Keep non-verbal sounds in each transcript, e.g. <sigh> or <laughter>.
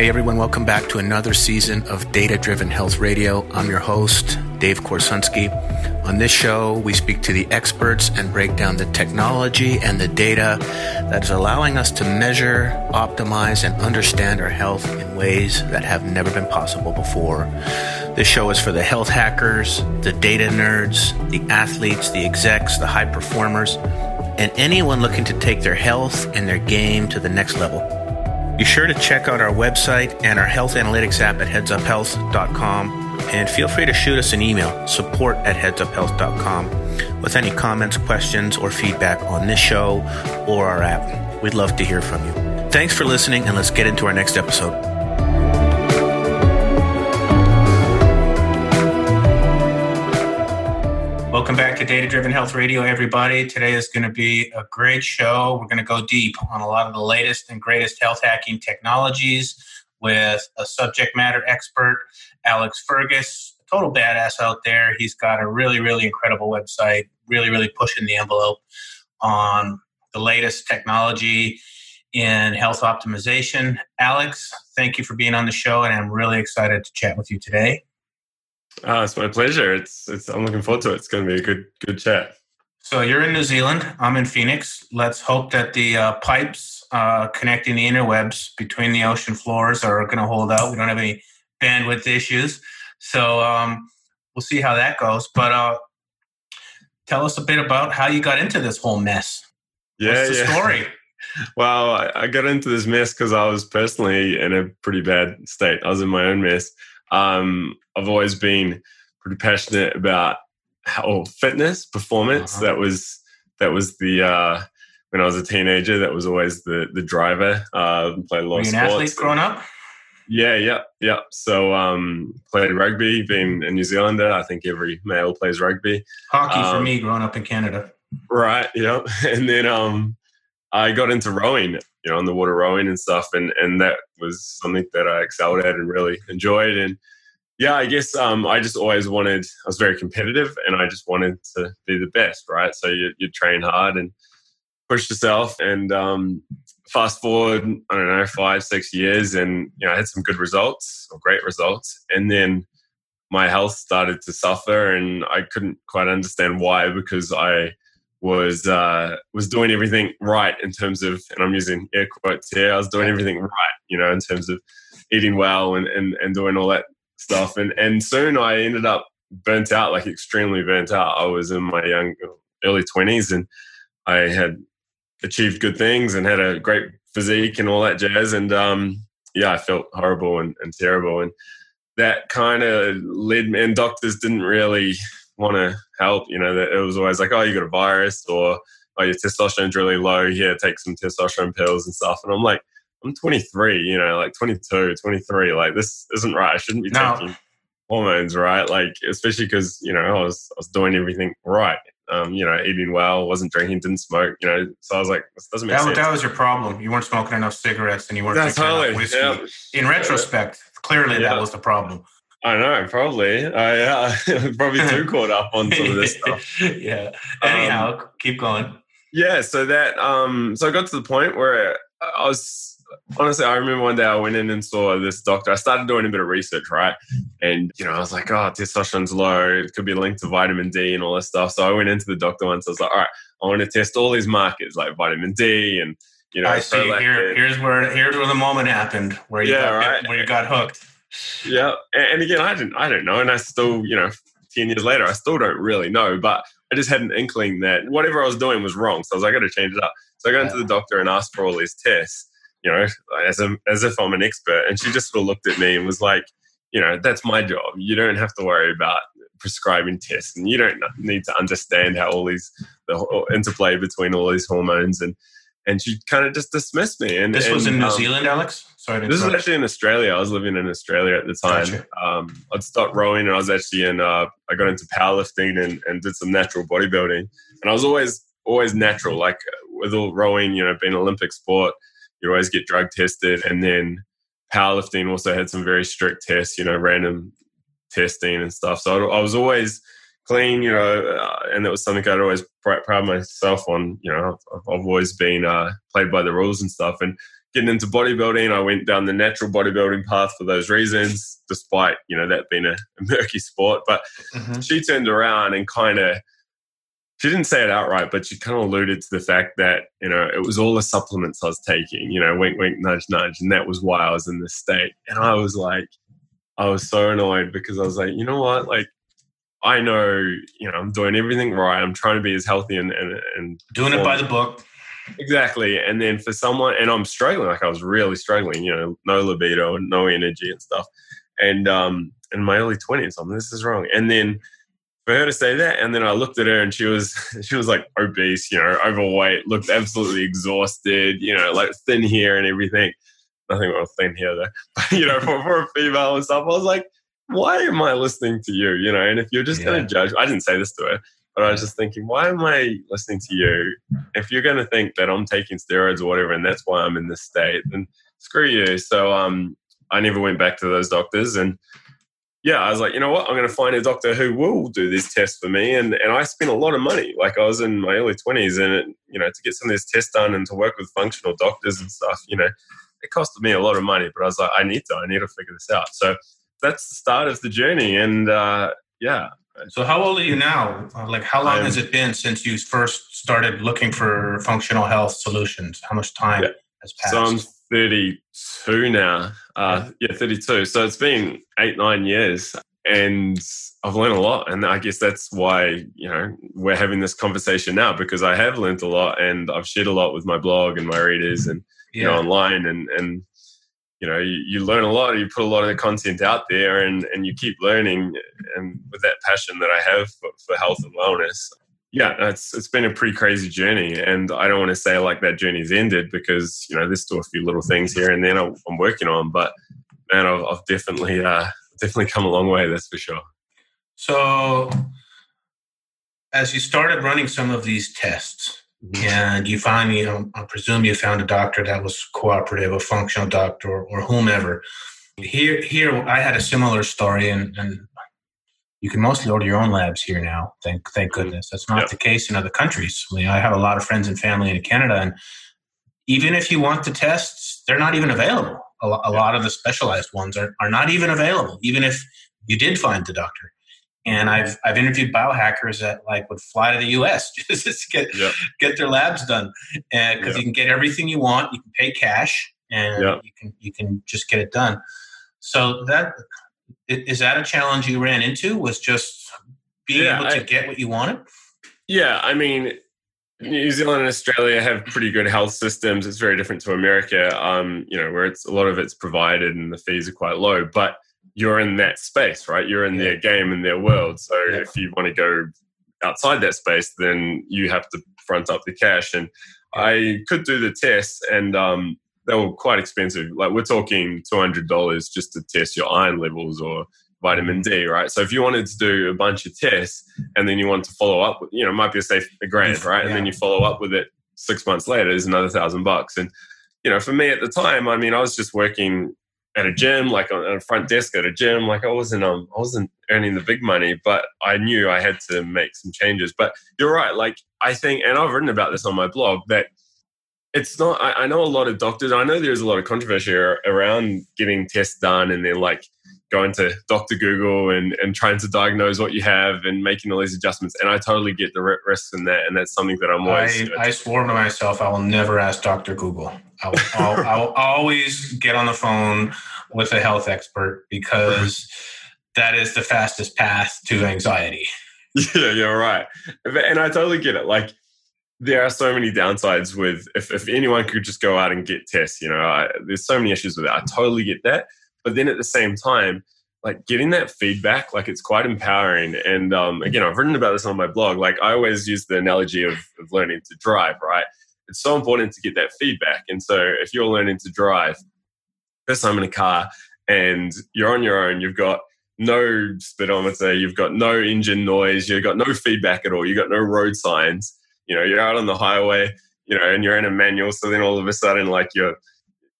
Hey everyone, welcome back to another season of Data Driven Health Radio. I'm your host, Dave Korunsky. On this show, we speak to the experts and break down the technology and the data that is allowing us to measure, optimize, and understand our health in ways that have never been possible before. This show is for the health hackers, the data nerds, the athletes, the execs, the high performers, and anyone looking to take their health and their game to the next level. Be sure to check out our website and our health analytics app at headsuphealth.com. And feel free to shoot us an email, support at headsuphealth.com, with any comments, questions, or feedback on this show or our app. We'd love to hear from you. Thanks for listening, and let's get into our next episode. To Data Driven Health Radio, everybody. Today is going to be a great show. We're going to go deep on a lot of the latest and greatest health hacking technologies with a subject matter expert, Alex Fergus, total badass out there. He's got a really, really incredible website, really, really pushing the envelope on the latest technology in health optimization. Alex, thank you for being on the show, and I'm really excited to chat with you today. Oh, it's my pleasure. It's, it's I'm looking forward to it. It's going to be a good good chat. So you're in New Zealand. I'm in Phoenix. Let's hope that the uh, pipes uh, connecting the interwebs between the ocean floors are going to hold out. We don't have any bandwidth issues, so um, we'll see how that goes. But uh, tell us a bit about how you got into this whole mess. Yeah, What's the yeah. story? <laughs> Well, I, I got into this mess because I was personally in a pretty bad state. I was in my own mess. Um, I've always been pretty passionate about how fitness, performance. Uh-huh. That was that was the uh, when I was a teenager. That was always the the driver. Uh, played a lot Were of you an sports. athlete growing up? Yeah, yeah, yeah. So um, played rugby. Being a New Zealander, I think every male plays rugby. Hockey for Um, me growing up in Canada. Right. Yeah. <laughs> And then um, I got into rowing, you know, on the water rowing and stuff, and and that was something that I excelled at and really enjoyed. And yeah, I guess um, I just always wanted. I was very competitive, and I just wanted to be the best. Right. So you you train hard and push yourself, and um, fast forward, I don't know, five six years, and you know, I had some good results or great results, and then my health started to suffer, and I couldn't quite understand why because I was uh, was doing everything right in terms of, and I'm using air quotes here. I was doing everything right, you know, in terms of eating well and and, and doing all that stuff. And and soon I ended up burnt out, like extremely burnt out. I was in my young early twenties, and I had achieved good things and had a great physique and all that jazz. And um, yeah, I felt horrible and, and terrible. And that kind of led me, and doctors didn't really want to help. You know, that it was always like, oh, you got a virus or oh, your testosterone's really low. Here, take some testosterone pills and stuff. And I'm like, I'm 23, you know, like 22, 23. Like, this isn't right. I shouldn't be No. taking hormones, right? Like, especially because, you know, I was, I was doing everything right. Um, you know, eating well, wasn't drinking, didn't smoke, you know. So I was like, this doesn't make That, sense. that was your problem. You weren't smoking enough cigarettes and you weren't That's drinking totally, enough whiskey. yeah. In retrospect, clearly that was the problem. I know, probably. I uh, <laughs> probably too <laughs> caught up on some of this stuff. yeah. Anyhow, keep going. Yeah, so that um so I got to the point where I was honestly I remember one day I went in and saw this doctor. I started doing a bit of research, right? And you know, I was like, oh, testosterone's low, it could be linked to vitamin D and all this stuff. So I went into the doctor once, I was like, all right, I want to test all these markers like vitamin D and you know, I see. Here, here's where here's where the moment happened where you Yeah, got, right. where you got hooked. Yeah, and, again, I didn't, I don't know, and I still, you know, ten years later, I still don't really know, but I just had an inkling that whatever I was doing was wrong. So I was like, I got to change it up. So I got into the doctor and asked for all these tests, you know, as a, as if I'm an expert, and she just sort of looked at me and was like, you know, that's my job. You don't have to worry about prescribing tests, and you don't need to understand how all these the interplay between all these hormones and. And she kind of just dismissed me. And This was in New um, Zealand, Alex. Sorry this is interrupt. actually in Australia. I was living in Australia at the time. Gotcha. Um, I'd stopped rowing and I was actually in, uh, I got into powerlifting and, and did some natural bodybuilding. And I was always, always natural. Like with all rowing, you know, being an Olympic sport, you always get drug tested. And then powerlifting also had some very strict tests, you know, random testing and stuff. So I, I was always clean, you know, uh, and that was something I'd always pr- proud myself on. You know, I've, I've always been uh, played by the rules and stuff. And getting into bodybuilding. I went down the natural bodybuilding path for those reasons, despite you know that being a, <laughs> a murky sport. But mm-hmm. she turned around and kind of she didn't say it outright, but she kind of alluded to the fact that you know it was all the supplements I was taking. You know, wink, wink, nudge, nudge, and that was why I was in this state. And I was like, I was so annoyed because I was like, you know what, like. I know, you know, I'm doing everything right. I'm trying to be as healthy and and, and doing it by the book Exactly. And then for someone, and I'm struggling, like I was really struggling, you know, no libido, no energy and stuff. And um, in my early 20s, I'm this is wrong. And then for her to say that, and then I looked at her and she was, <laughs> she was like obese, you know, overweight, looked absolutely exhausted, you know, like thin hair and everything. Nothing wrong with thin hair though. <laughs> But, you know, for, for a female and stuff, I was like, why am I listening to you? You know, and if you're just yeah. going to judge, I didn't say this to her, but I was just thinking, why am I listening to you? If you're going to think that I'm taking steroids or whatever, and that's why I'm in this state, then screw you. So um, I never went back to those doctors. And yeah, I was like, you know what? I'm going to find a doctor who will do this test for me. And and I spent a lot of money. Like I was in my early 20s, and it, you know, to get some of this tests done and to work with functional doctors and stuff, you know, it costed me a lot of money. But I was like, I need to, I need to figure this out. So that's the start of the journey. And uh, yeah, so how old are you now? Uh, like how long I'm, has it been since you first started looking for functional health solutions? How much time yeah. has passed? So I'm 32 now. Uh, yeah. yeah, 32. So it's been eight, nine years and I've learned a lot. And I guess that's why, you know, we're having this conversation now because I have learned a lot and I've shared a lot with my blog and my readers and, yeah. you know, online and, and you know you, you, learn a lot you put a lot of the content out there and, and you keep learning and with that passion that i have for, for health and wellness yeah it's it's been a pretty crazy journey and i don't want to say like that journey's ended because you know there's still a few little things here and then i'm working on but man i've, I've definitely uh definitely come a long way that's for sure so as you started running some of these tests. And you find you know i presume you found a doctor that was cooperative a functional doctor or, or whomever. Here here i had a similar story and, and you can mostly order your own labs here now thank thank mm-hmm. goodness. That's not yep. the case in other countries. I, mean, I have a lot of friends and family in canada and even if you want the tests they're not even available. A, a lot of the specialized ones are, are not even available even if you did find the doctor and I've I've interviewed biohackers that like would fly to the U.S. <laughs> just to get yep. get their labs done, because yep. you can get everything you want. You can pay cash, and yep. you can you can just get it done. So that is that a challenge you ran into? Was just being yeah, able to I, get what you wanted? Yeah, I mean, New Zealand and Australia have pretty good health systems. It's very different to America, um, you know, where it's a lot of it's provided and the fees are quite low, but you're in that space, right? You're in yeah. their game and their world. So yeah. if you want to go outside that space, then you have to front up the cash. And yeah. I could do the tests, and um, they were quite expensive. Like we're talking two hundred dollars just to test your iron levels or vitamin D, right? So if you wanted to do a bunch of tests and then you want to follow up with, you know, it might be a safe a grand, right? And then you follow up with it six months later is another thousand bucks. And you know, for me at the time, I mean, I was just working at a gym, like on a front desk at a gym. Like I wasn't, um, I wasn't earning the big money, but I knew I had to make some changes. But you're right. Like I think, and I've written about this on my blog that it's not. I, I know a lot of doctors. I know there's a lot of controversy around getting tests done, and then like going to Doctor Google and and trying to diagnose what you have and making all these adjustments. And I totally get the risks in that, and that's something that I'm always. I, I swore to myself I will never ask Doctor Google. I'll, I'll, <laughs> I'll, always get on the phone with a health expert because that is the fastest path to anxiety. <laughs> Yeah, you're right. And I totally get it. Like, there are so many downsides with if, if anyone could just go out and get tests, you know, I, there's so many issues with that. I totally get that. But then at the same time, like getting that feedback, like it's quite empowering. And um, again, I've written about this on my blog. Like I always use the analogy of, of learning to drive, right? It's so important to get that feedback. And so if you're learning to drive, first time in a car and you're on your own, you've got no speedometer, you've got no engine noise, you've got no feedback at all, you've got no road signs, you know, you're out on the highway, you know, and you're in a manual. So then all of a sudden, like you're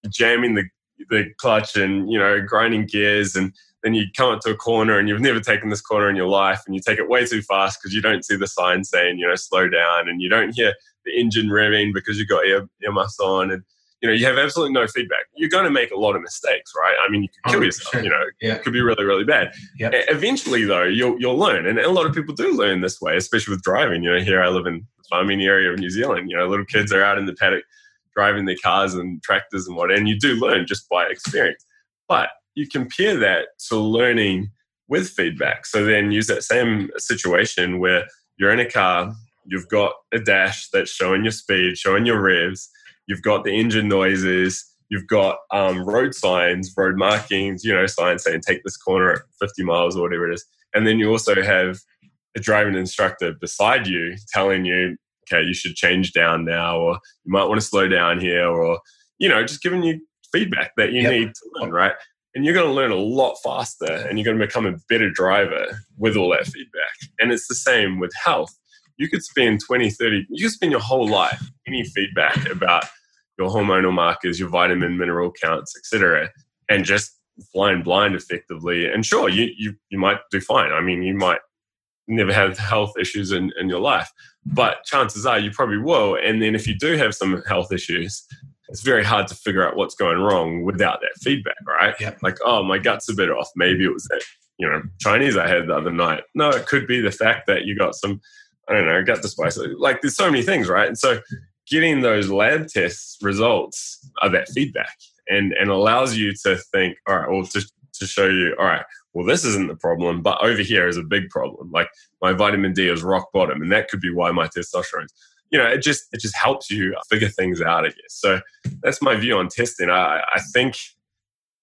jamming the, the clutch and, you know, grinding gears and then you come up to a corner and you've never taken this corner in your life and you take it way too fast because you don't see the sign saying, you know, slow down and you don't hear the engine revving because you've got ear, earmuffs on and you know, you have absolutely no feedback. You're going to make a lot of mistakes, right? I mean, you could kill yourself. You know, yeah. it could be really, really bad. Yep. Eventually, though, you'll you'll learn, and a lot of people do learn this way, especially with driving. You know, here I live in the farming area of New Zealand. You know, little kids are out in the paddock driving their cars and tractors and what, and you do learn just by experience. But you compare that to learning with feedback. So then use that same situation where you're in a car, you've got a dash that's showing your speed, showing your revs, you've got the engine noises, you've got um, road signs, road markings, you know, signs saying take this corner at 50 miles or whatever it is. And then you also have a driving instructor beside you telling you, okay, you should change down now, or you might want to slow down here, or, you know, just giving you feedback that you yep. need to learn, right? And you're going to learn a lot faster and you're going to become a better driver with all that feedback. And it's the same with health. You could spend 20, 30, you could spend your whole life getting feedback about your hormonal markers, your vitamin, mineral counts, etc., and just flying blind effectively. And sure, you, you, you might do fine. I mean, you might never have health issues in, in your life, but chances are you probably will. And then if you do have some health issues, it's very hard to figure out what's going wrong without that feedback, right? Yep. Like, oh, my gut's a bit off. Maybe it was that, you know, Chinese I had the other night. No, it could be the fact that you got some, I don't know, gut dysbiosis. Like, there's so many things, right? And so getting those lab tests results are that feedback and, and allows you to think, all right, well, to, to show you, all right, well, this isn't the problem, but over here is a big problem. Like my vitamin D is rock bottom, and that could be why my testosterone you know, it just it just helps you figure things out, I guess. So that's my view on testing. I, I think,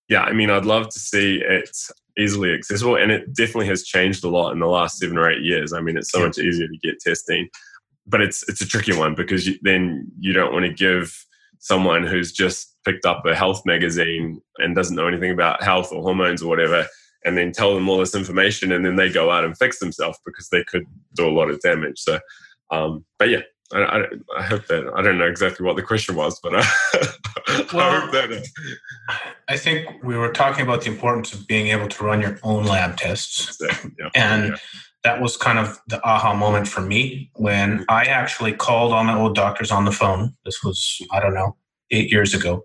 yeah, I mean, I'd love to see it easily accessible, and it definitely has changed a lot in the last seven or eight years. I mean, it's so much easier to get testing, but it's it's a tricky one because you, then you don't want to give someone who's just picked up a health magazine and doesn't know anything about health or hormones or whatever and then tell them all this information and then they go out and fix themselves because they could do a lot of damage so um, but yeah I, I, I, hope that I don't know exactly what the question was, but <laughs> I, well, I hope that. Uh, I think we were talking about the importance of being able to run your own lab tests, yeah, and yeah. that was kind of the aha moment for me when mm-hmm. I actually called all my old doctors on the phone. This was I don't know eight years ago,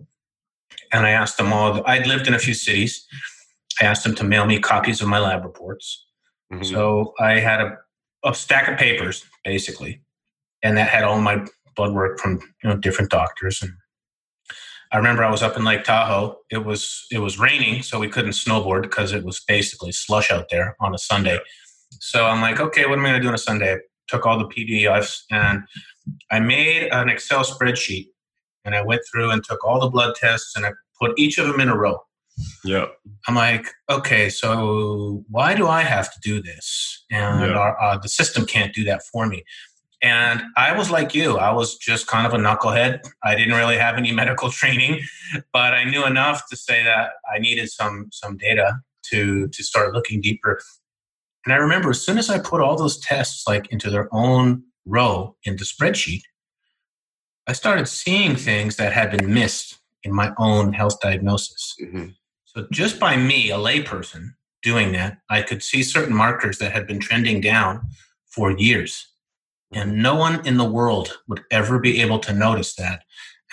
and I asked them all. I'd lived in a few cities. I asked them to mail me copies of my lab reports. Mm-hmm. So I had a, a stack of papers basically and that had all my blood work from you know different doctors and I remember I was up in Lake Tahoe. It was it was raining, so we couldn't snowboard because it was basically slush out there on a Sunday. So I'm like, okay, what am I going to do on a Sunday? I took all the PDFs and I made an Excel spreadsheet, and I went through and took all the blood tests and I put each of them in a row. Yeah. I'm like, okay, so why do I have to do this? And yeah. our, uh, the system can't do that for me. And I was like you, I was just kind of a knucklehead. I didn't really have any <laughs> medical training, but I knew enough to say that I needed some some data to to start looking deeper. And I remember as soon as I put all those tests like into their own row in the spreadsheet, I started seeing things that had been missed in my own health diagnosis. Mm-hmm. So just by me, a layperson, doing that, I could see certain markers that had been trending down for years and no one in the world would ever be able to notice that.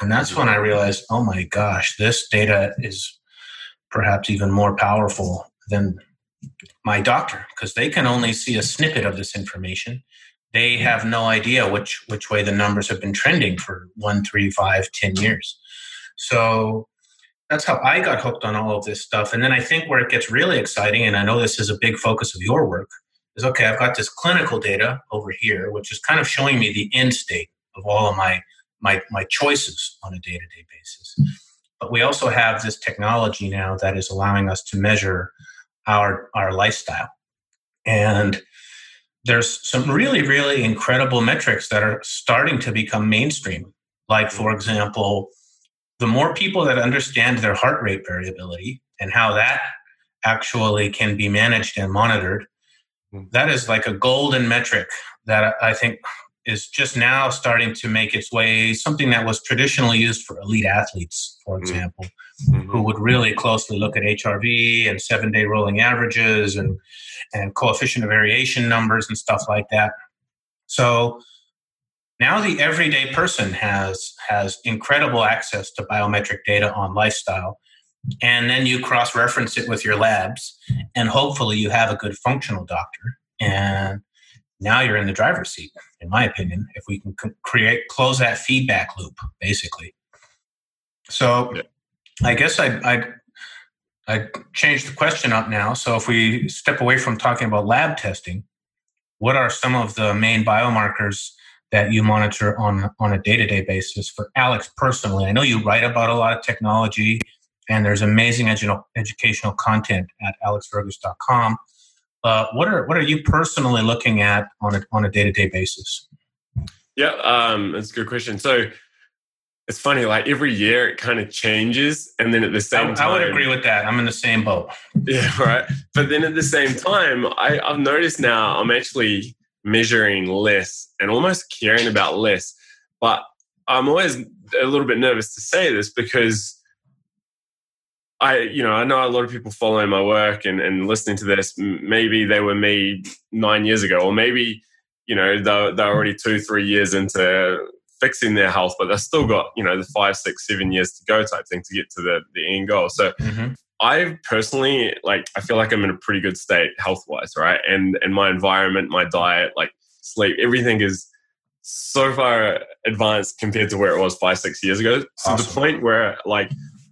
And that's when I mm-hmm. realized, oh my gosh, this data is perhaps even more powerful than my doctor because they can only see a snippet of this information. They mm-hmm. have no idea which which way the numbers have been trending for one, three, five, ten years. So that's how I got hooked on all of this stuff. And then I think where it gets really exciting, and I know this is a big focus of your work, is okay, I've got this clinical data over here, which is kind of showing me the end state of all of my my, my choices on a day-to-day basis. But we also have this technology now that is allowing us to measure our our lifestyle. And there's some really, really incredible metrics that are starting to become mainstream. Like, for example, the more people that understand their heart rate variability and how that actually can be managed and monitored. That is like a golden metric that I think is just now starting to make its way something that was traditionally used for elite athletes, for hmm. example, mm-hmm. who would really closely look at HRV and seven day rolling averages and, and coefficient of variation numbers and stuff like that. So now the everyday person has has incredible access to biometric data on lifestyle and then you cross reference it with your labs and hopefully you have a good functional doctor and now you're in the driver's seat in my opinion if we can create close that feedback loop basically. So i guess i i i changed the question up now. So if we step away from talking about lab testing what are some of the main biomarkers that you monitor on on a day-to-day basis for alex personally? I know you write about a lot of technology and there's amazing edu- educational content at alexfergus.com. Uh, what are what are you personally looking at on a on a day to day basis? Yeah, um, that's a good question. So it's funny, like every year it kind of changes, and then at the same I, time, I would agree with that. I'm in the same boat. Yeah, <laughs> right. But then at the same time, I, I've noticed now I'm actually measuring less and almost caring about less. But I'm always a little bit nervous to say this because I, you know, I know a lot of people following my work and, and listening to this. Maybe they were me nine years ago, or maybe, you know, they're, they're already two, three years into fixing their health, but they've still got, you know, the five, six, seven years to go type thing to get to the, the end goal. So mm-hmm. I personally, like, I feel like I'm in a pretty good state health wise, right? And, and my environment, my diet, like sleep, everything is so far advanced compared to where it was five, six years ago. To awesome. the point where, like,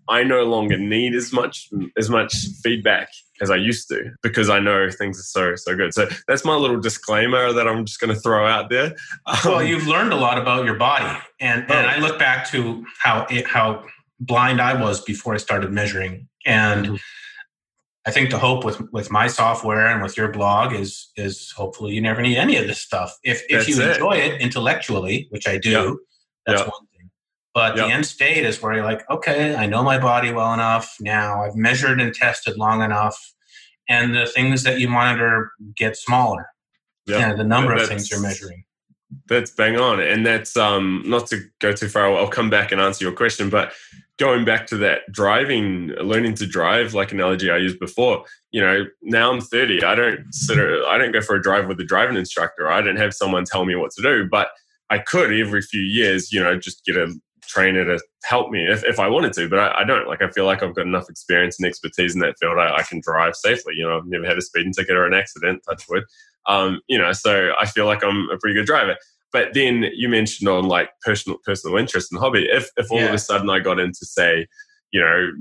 I no longer need as much as much feedback as I used to because I know things are so so good. So that's my little disclaimer that I'm just going to throw out there. Um, well, you've learned a lot about your body, and and oh. I look back to how it, how blind I was before I started measuring, and mm-hmm. I think the hope with with my software and with your blog is is hopefully you never need any of this stuff if if that's you enjoy it. it intellectually, which I do. Yep. That's yep. one but yep. the end state is where you're like, okay, I know my body well enough now. I've measured and tested long enough, and the things that you monitor get smaller. Yep. Yeah, the number of things you're measuring. That's bang on, and that's um not to go too far. I'll come back and answer your question, but going back to that driving, learning to drive, like analogy I used before. You know, now I'm 30. I don't sit. I don't go for a drive with a driving instructor. I don't have someone tell me what to do, but I could every few years, you know, just get a trainer to help me if, if I wanted to, but I, I, don't. Like, I feel like I've got enough experience and expertise in that field. I, I, can drive safely. You know, I've never had a speeding ticket or an accident, touch wood. Um, you know, so I feel like I'm a pretty good driver. But then you mentioned on like personal personal interest and hobby. If if all yeah. of a sudden I got into say, you know,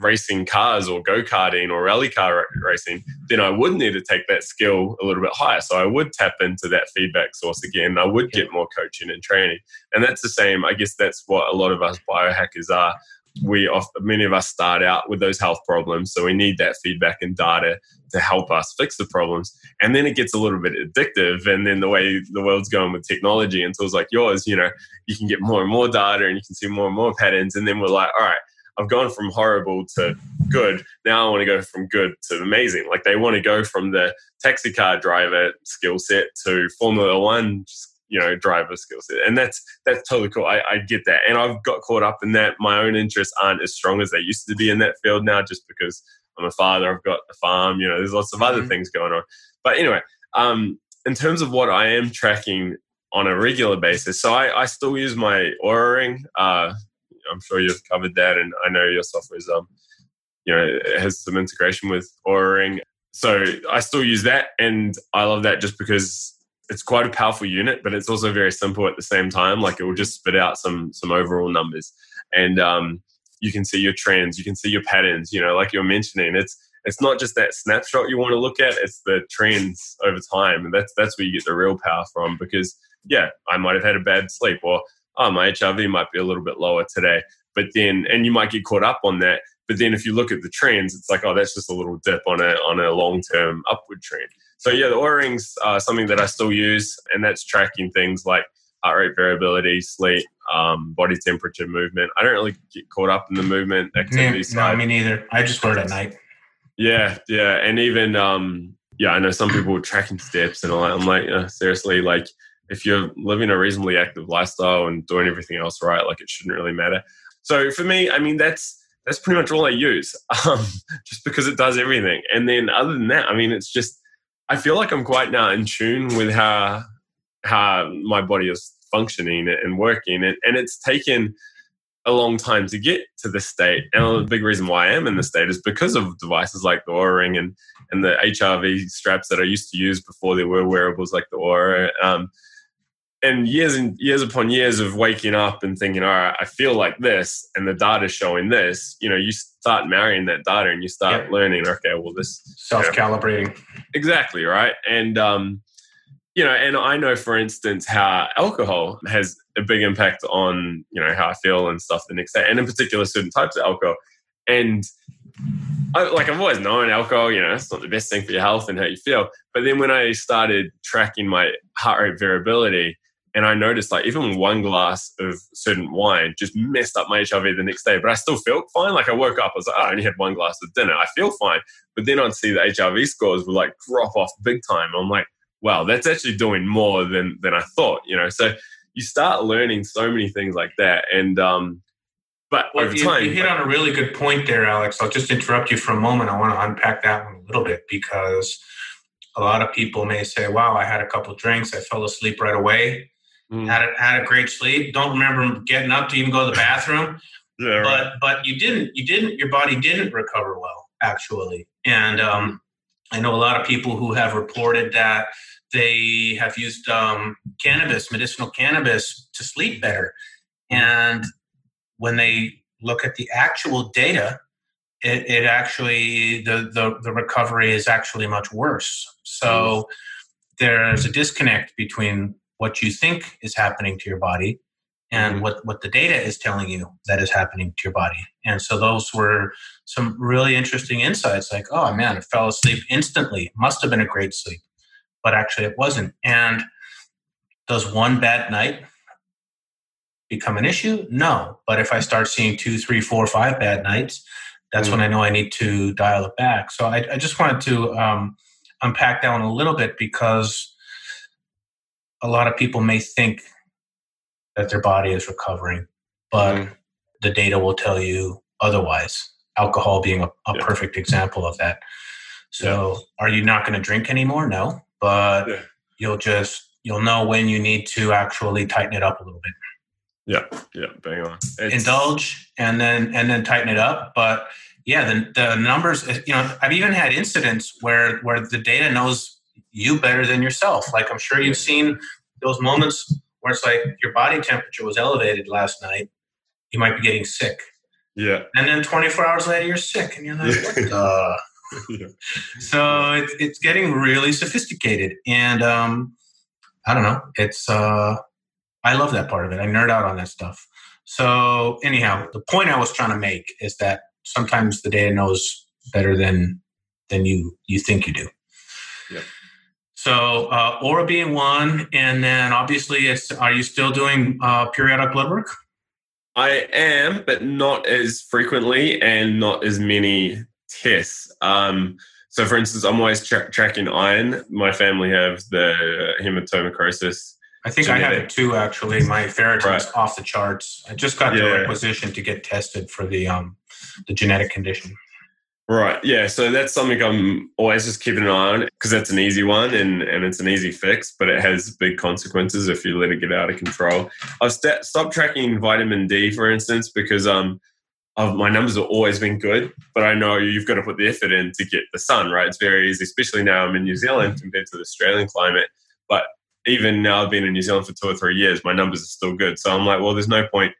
racing cars or go karting or rally car racing, then I would need to take that skill a little bit higher. So I would tap into that feedback source again. I would get more coaching and training. And that's the same, I guess that's what a lot of us biohackers are. We often, many of us start out with those health problems. So we need that feedback and data to help us fix the problems. And then it gets a little bit addictive. And then the way the world's going with technology and tools like yours, you know, you can get more and more data and you can see more and more patterns. And then we're like, all right, I've gone from horrible to good. Now I want to go from good to amazing. Like they want to go from the taxi car driver skill set to Formula One, you know, driver skill set, and that's that's totally cool. I, I get that, and I've got caught up in that. My own interests aren't as strong as they used to be in that field now, just because I'm a father. I've got a farm. You know, there's lots of other mm-hmm. things going on. But anyway, um, in terms of what I am tracking on a regular basis, so I, I still use my Oura ring. Uh, I'm sure you've covered that, and I know your software is um, you know, it has some integration with Oura Ring. So I still use that, and I love that just because it's quite a powerful unit, but it's also very simple at the same time. Like it will just spit out some some overall numbers, and um, you can see your trends, you can see your patterns. You know, like you're mentioning, it's it's not just that snapshot you want to look at; it's the trends over time, and that's that's where you get the real power from. Because yeah, I might have had a bad sleep, or oh, my HRV might be a little bit lower today. But then, and you might get caught up on that. But then if you look at the trends, it's like, oh, that's just a little dip on a, on a long term upward trend. So yeah, the Oura Ring's are something that I still use, and that's tracking things like heart rate variability, sleep, um, body temperature, movement. I don't really get caught up in the movement activity yeah, side. No, me neither. I just wear it at night. Yeah, yeah, and even um, yeah, I know some people are tracking steps and all that. I'm like, yeah, seriously, like if you're living a reasonably active lifestyle and doing everything else right, like it shouldn't really matter. So for me, I mean, that's that's pretty much all I use, <laughs> um, just because it does everything. And then other than that, I mean, it's just I feel like I'm quite now in tune with how how my body is functioning and working. And, and it's taken a long time to get to this state. And the big reason why I am in the state is because of devices like the Oura Ring and, and the HRV straps that I used to use before there were wearables like the Oura. Um, and years and years upon years of waking up and thinking, all right, I feel like this, and the data showing this, you know, you start marrying that data and you start yep. learning, okay, well, this self calibrating. You know, exactly, right? And, um, you know, and I know, for instance, how alcohol has a big impact on, you know, how I feel and stuff the next day, and in particular, certain types of alcohol. And I, like I've always known alcohol, you know, it's not the best thing for your health and how you feel. But then when I started tracking my heart rate variability, and I noticed like even one glass of certain wine just messed up my HRV the next day, but I still felt fine. Like I woke up, I was like, oh, I only had one glass of dinner. I feel fine. But then I'd see the HRV scores would like drop off big time. I'm like, wow, that's actually doing more than than I thought, you know. So you start learning so many things like that. And um but well, over you, time you hit on a really good point there, Alex. I'll just interrupt you for a moment. I want to unpack that one a little bit because a lot of people may say, Wow, I had a couple drinks, I fell asleep right away Mm. Had a, had a great sleep. Don't remember getting up to even go to the bathroom. <laughs> yeah, right. But but you didn't you didn't your body didn't recover well actually. And um, I know a lot of people who have reported that they have used um, cannabis, medicinal cannabis, to sleep better. And when they look at the actual data, it, it actually the, the the recovery is actually much worse. So mm. there's a disconnect between what you think is happening to your body and mm-hmm. what, what the data is telling you that is happening to your body. And so those were some really interesting insights like, oh man, I fell asleep instantly. Must have been a great sleep. But actually it wasn't. And does one bad night become an issue? No. But if I start seeing two, three, four, five bad nights, that's mm-hmm. when I know I need to dial it back. So I, I just wanted to um, unpack that one a little bit because a lot of people may think that their body is recovering, but mm. the data will tell you otherwise. Alcohol being a, a yeah. perfect example of that. So, yeah. are you not going to drink anymore? No, but yeah. you'll just you'll know when you need to actually tighten it up a little bit. Yeah, yeah, bang on. It's... Indulge and then and then tighten it up, but yeah, the the numbers. You know, I've even had incidents where where the data knows you better than yourself. Like I'm sure you've seen those moments where it's like your body temperature was elevated last night, you might be getting sick. Yeah. And then 24 hours later, you're sick, and you're like, what the? <laughs> yeah. So it's it's getting really sophisticated, and um, I don't know. It's uh, I love that part of it. I nerd out on that stuff. So anyhow, the point I was trying to make is that sometimes the data knows better than than you you think you do. Yeah. So uh, Oura being one, and then obviously, it's, are you still doing uh, periodic blood work? I am, but not as frequently and not as many tests. Um, so, for instance, I'm always tra- tracking iron. My family have the hemochromatosis. I think genetic. I have it too. Actually, my ferritin's right. off the charts. I just got yeah. the requisition to get tested for the um, the genetic condition. Right. Yeah. So that's something I'm always just keeping an eye on because that's an easy one and, and it's an easy fix, but it has big consequences if you let it get out of control. I've st- stopped tracking vitamin D, for instance, because um, I've, my numbers have always been good, but I know you've got to put the effort in to get the sun, right? It's very easy, especially now I'm in New Zealand compared to the Australian climate. But even now I've been in New Zealand for two or three years, my numbers are still good. So I'm like, well, there's no point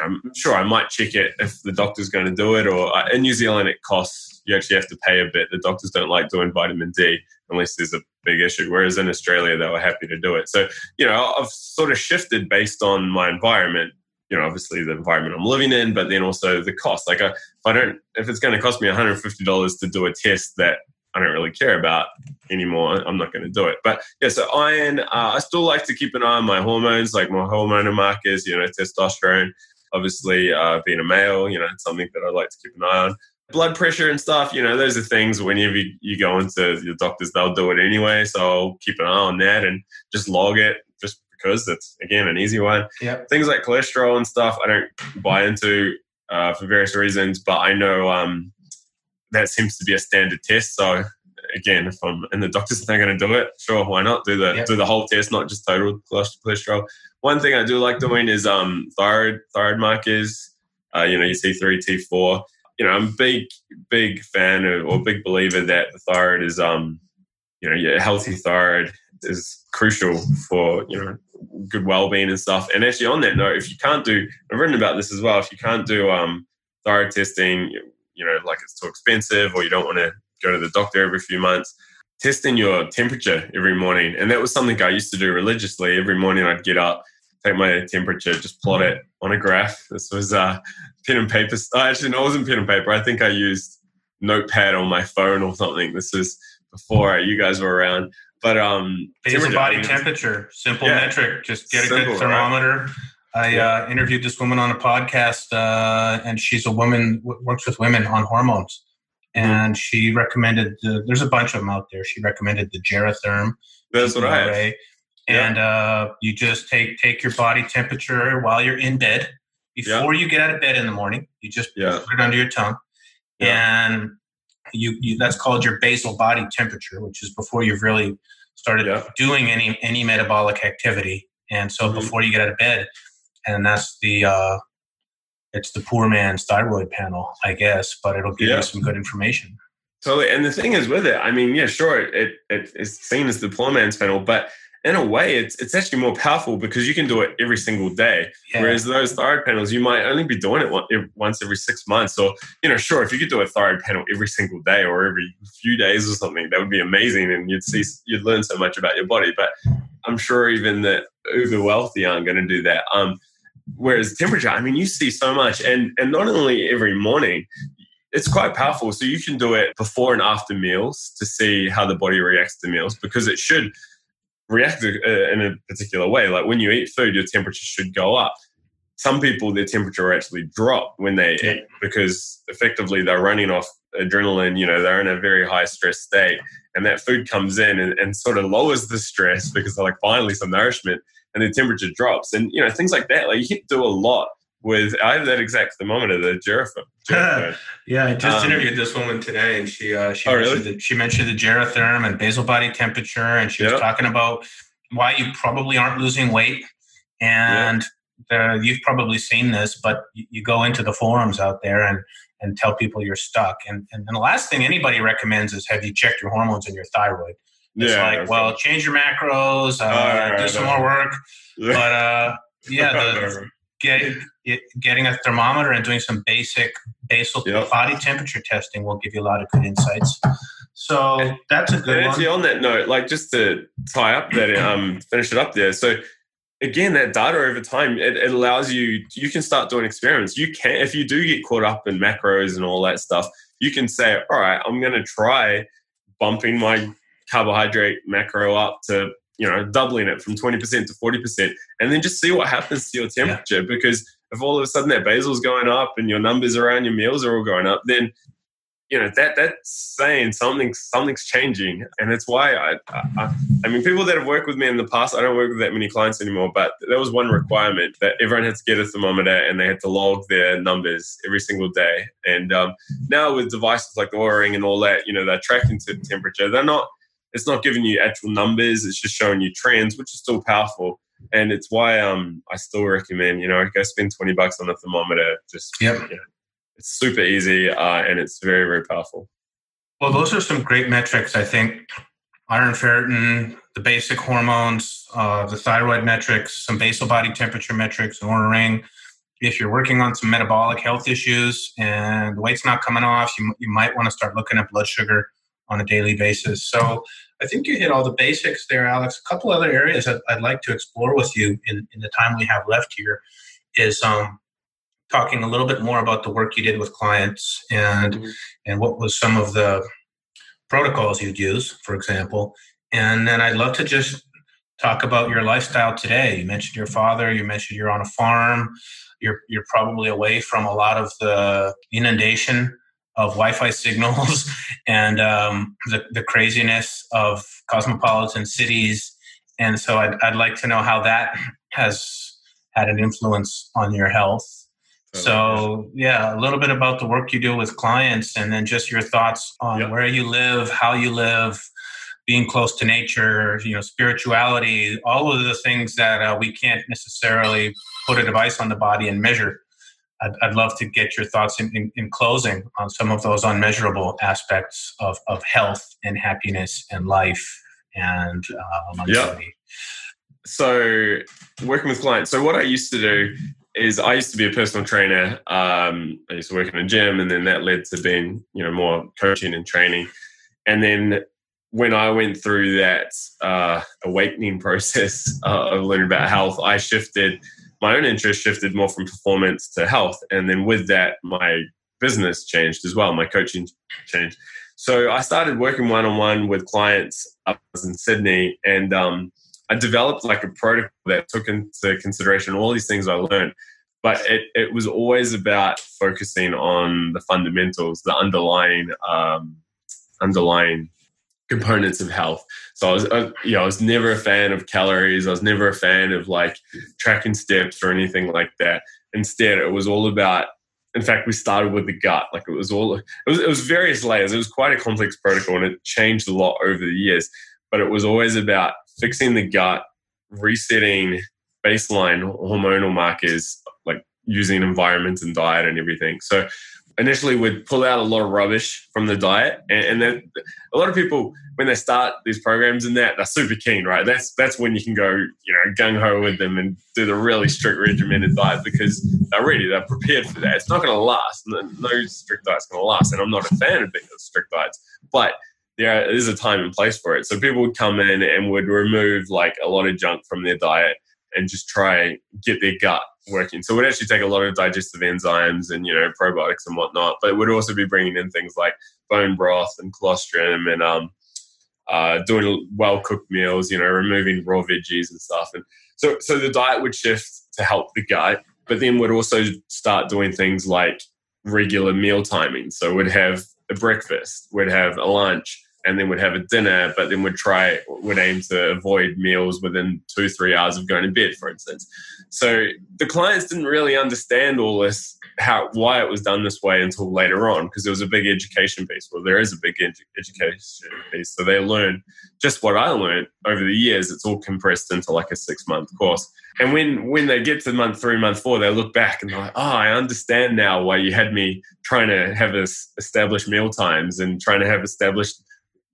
I'm sure I might check it if the doctor's going to do it. Or uh, in New Zealand, it costs you actually have to pay a bit. The doctors don't like doing vitamin D unless there's a big issue. Whereas in Australia, they were happy to do it. So you know, I've sort of shifted based on my environment. You know, obviously the environment I'm living in, but then also the cost. Like, uh, if I don't, if it's going to cost me 150 dollars to do a test that I don't really care about anymore. I'm not going to do it. But yeah, so iron, uh, I still like to keep an eye on my hormones, like my hormonal markers, you know, testosterone obviously uh, being a male, you know, it's something that I like to keep an eye on. Blood pressure and stuff, you know, those are things whenever you, you go into your doctors, they'll do it anyway. So I'll keep an eye on that and just log it just because it's, again, an easy one. Yep. Things like cholesterol and stuff, I don't buy into uh, for various reasons, but I know um, that seems to be a standard test. So again, if I'm and the doctor's are not going to do it, sure, why not do the yep. do the whole test, not just total cholesterol. One thing I do like doing is um thyroid thyroid markers. Uh, you know, your T3, T4. You know, I'm big big fan of, or big believer that the thyroid is um you know, your healthy thyroid is crucial for you know good well-being and stuff. And actually, on that note, if you can't do, I've written about this as well. If you can't do um, thyroid testing, you know, like it's too expensive, or you don't want to go to the doctor every few months, testing your temperature every morning. And that was something I used to do religiously. Every morning, I'd get up, take my temperature, just plot it on a graph. This was uh, pen and paper. Oh, actually, no, it wasn't pen and paper. I think I used Notepad on my phone or something. This is before you guys were around. But um, basal body temperature, simple yeah, metric. Just get a simple, good thermometer. Right? I yeah. uh, interviewed this woman on a podcast, uh, and she's a woman w- works with women on hormones. And she recommended. The, there's a bunch of them out there. She recommended the Geratherm. That's what I have. And yeah. uh, you just take take your body temperature while you're in bed before yeah. you get out of bed in the morning. You just put it under your tongue, and you, you, that's called your basal body temperature, which is before you've really started yeah. doing any any metabolic activity, and so mm-hmm. before you get out of bed, and that's the uh, it's the poor man's thyroid panel, I guess, but it'll give yeah. you some good information. Totally, and the thing is with it, I mean, yeah, sure, it, it it's seen as the poor man's panel, but in a way, it's it's actually more powerful because you can do it every single day. Yeah. Whereas those thyroid panels, you might only be doing it once every six months. Or you know, sure, if you could do a thyroid panel every single day or every few days or something, that would be amazing, and you'd see you'd learn so much about your body. But I'm sure even the uber wealthy aren't going to do that. Um, whereas temperature, I mean, you see so much, and and not only every morning, it's quite powerful. So you can do it before and after meals to see how the body reacts to meals because it should react uh, in a particular way. Like when you eat food, your temperature should go up. Some people, their temperature actually drop when they eat because effectively they're running off adrenaline. You know, they're in a very high stress state, and that food comes in and, and sort of lowers the stress because they're like finally some nourishment, and the temperature drops. And you know, things like that. Like you can do a lot with I have that exact thermometer, the Geratherm. <laughs> yeah, I just um, interviewed this woman today, and she uh, she, oh, mentioned really? the, she mentioned the Geratherm and basal body temperature, and she yep. was talking about why you probably aren't losing weight. And yep. the, you've probably seen this, but you, you, go into the forums out there and and tell people you're stuck. And, and, and the last thing anybody recommends is have you checked your hormones and your thyroid. It's yeah, like, well, right. change your macros, uh, right, do some more work. <laughs> But uh, yeah, <laughs> the, get, getting a thermometer and doing some basic basal yep. body temperature testing will give you a lot of good insights. So and, that's a good one. on that note, like just to tie up that, <clears throat> um, finish it up there. So again, that data over time, it, it allows you, you can start doing experiments. You can, if you do get caught up in macros and all that stuff, you can say, all right, I'm going to try bumping my carbohydrate macro up to you know, doubling it from 20% to 40%, and then just see what happens to your temperature. Yeah. Because if all of a sudden that basal's going up and your numbers around your meals are all going up, then you know that that's saying something something's changing, and that's why I, I, I mean people that have worked with me in the past. I don't work with that many clients anymore, but there was one requirement that everyone had to get a thermometer and they had to log their numbers every single day. And um, now with devices like the Oura Ring and all that, you know they're tracking to temperature. They're not it's not giving you actual numbers. It's just showing you trends, which is still powerful. And it's why um, I still recommend, you know, go spend 20 bucks on a thermometer. Just, yep. You know, it's super easy uh, and it's very, very powerful. Well, those are some great metrics, I think. Iron ferritin, the basic hormones, uh, the thyroid metrics, some basal body temperature metrics, an ring. If you're working on some metabolic health issues and the weight's not coming off, you, you might want to start looking at blood sugar on a daily basis. So I think you hit all the basics there, Alex. A couple other areas I'd, I'd like to explore with you in, in, the time we have left here is um, talking a little bit more about the work you did with clients and mm-hmm. and what was some of the protocols you'd use, for example. And then I'd love to just talk about your lifestyle today. You mentioned your father. You mentioned you're on a farm. You're you're probably away from a lot of the inundation of Wi-Fi signals <laughs> and um, the, the craziness of cosmopolitan cities. And so I'd, I'd like to know how that has had an influence on your health. So, yeah, a little bit about the work you do with clients and then just your thoughts on yep. where you live, how you live, being close to nature, you know, spirituality, all of the things that uh, we can't necessarily put a device on the body and measure. I'd, I'd love to get your thoughts in, in, in, closing on some of those unmeasurable aspects of, of health and happiness and life and uh, longevity. Yep. So, working with clients. So, what I used to do is I used to be a personal trainer. Um, I used to work in a gym, and then that led to being, you know, more coaching and training. And then when I went through that uh, awakening <laughs> process uh, of learning about health, I shifted my own interest shifted more from performance to health, and then with that, my business changed as well. My coaching changed. So I started working one on one with clients up in Sydney, and um, I developed like a protocol that took into consideration all these things I learned. But it, it was always about focusing on the fundamentals, the underlying um, underlying components of health. So I was, I, you know, I was never a fan of calories. I was never a fan of like tracking steps or anything like that. Instead, it was all about. In fact, we started with the gut. Like it was all. It was. It was various layers. It was quite a complex protocol, and it changed a lot over the years. But it was always about fixing the gut, resetting baseline hormonal markers, like using environment and diet and everything. So initially we'd pull out a lot of rubbish from the diet and, and then a lot of people when they start these programs and that they're super keen right? That's that's when you can go you know gung-ho with them and do the really strict regimented diet because they're ready they're prepared for that. It's not going to last. No strict diet's going to last and i'm not a fan of strict diets but there is a time and place for it. So people would come in and would remove like a lot of junk from their diet and just try get their gut working. So would actually take a lot of digestive enzymes and you know probiotics and whatnot, but would also be bringing in things like bone broth and colostrum and um, uh, doing well cooked meals. You know, removing raw veggies and stuff. And so so the diet would shift to help the gut, but then we'd also start doing things like regular meal timing. So we'd have a breakfast, we'd have a lunch, and then we'd have a dinner, but then we'd try would aim to avoid meals within two three hours of going to bed, for instance. So the clients didn't really understand all this how why it was done this way until later on because there was a big education piece. Well, there is a big education piece, so they learn just what I learned over the years. It's all compressed into like a six month course. And when when they get to month three, month four, they look back and they're like, "Oh, I understand now why you had me trying to have established meal times and trying to have established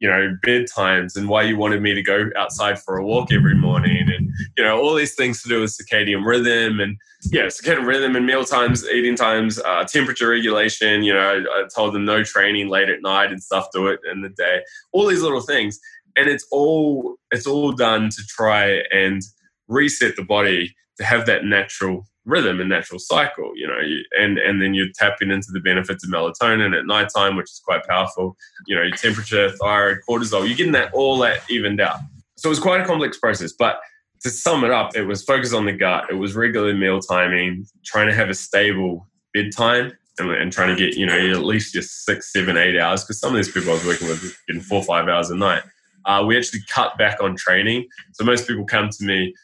you know bedtimes and why you wanted me to go outside for a walk every morning and you know all these things to do with circadian rhythm and yeah circadian rhythm and meal times eating times uh, temperature regulation you know I, I told them no training late at night and stuff do it in the day all these little things. And it's all it's all done to try and reset the body to have that natural rhythm and natural cycle, you know, and, and then you're tapping into the benefits of melatonin at nighttime, which is quite powerful, you know, temperature, thyroid, cortisol, you're getting that all that evened out. So it was quite a complex process, but to sum it up, it was focused on the gut. It was regular meal timing, trying to have a stable bedtime and, and trying to get, you know, at least just six, seven, eight hours. Because some of these people I was working with getting four, five hours a night. Uh, we actually cut back on training. So most people come to me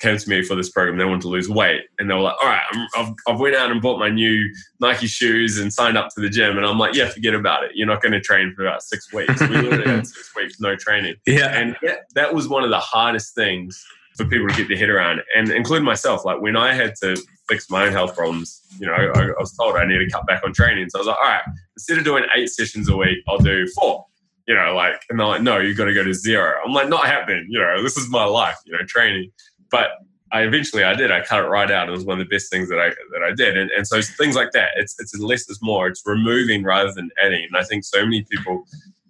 came to me for this program. They wanted to lose weight, and they were like, "All right, I've, I've went out and bought my new Nike shoes and signed up to the gym." And I'm like, "Yeah, forget about it. You're not going to train for about six weeks. We literally had <laughs> six weeks no training." Yeah, and that, that was one of the hardest things for people to get their head around, and including myself. Like when I had to fix my own health problems, you know, I, I was told I need to cut back on training. So I was like, "All right, instead of doing eight sessions a week, I'll do four you know, like, and they're like, no, you've got to go to zero. I'm like, not happening. You know, this is my life, you know, training but I eventually I did. I cut it right out. It was one of the best things that I that I did. And, and so things like that. It's it's less is more. It's removing rather than adding. And I think so many people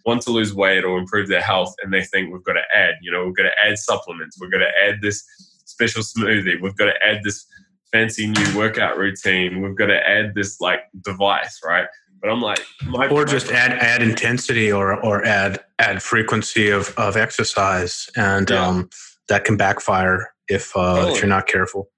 want to lose weight or improve their health, and they think we've got to add. You know, we've got to add supplements. We've got to add this special smoothie. We've got to add this fancy new workout routine. We've got to add this like device, right? But I'm like, or just add add intensity or or add add frequency of of exercise, and yeah. um, that can backfire if uh, totally. if you're not careful.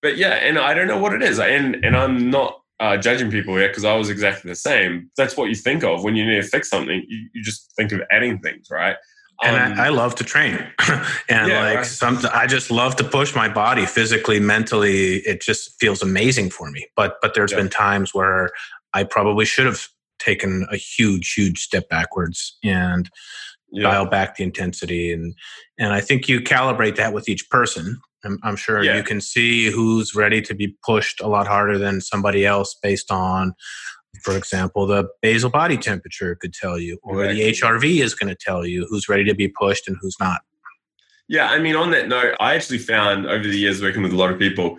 But yeah, and I don't know what it is, and and I'm not uh, judging people yet because I was exactly the same. That's what you think of when you need to fix something. You, you just think of adding things, right? and um, I, I, love to train, <laughs> and yeah, like right. some, I just love to push my body physically, mentally. It just feels amazing for me. But but there's yeah. been times where I probably should have taken a huge, huge step backwards and yeah. dial back the intensity, and and I think you calibrate that with each person. I'm, I'm sure you can see who's ready to be pushed a lot harder than somebody else based on for example, the basal body temperature could tell you, or the HRV is going to tell you who's ready to be pushed and who's not. Yeah, I mean, on that note, I actually found over the years working with a lot of people,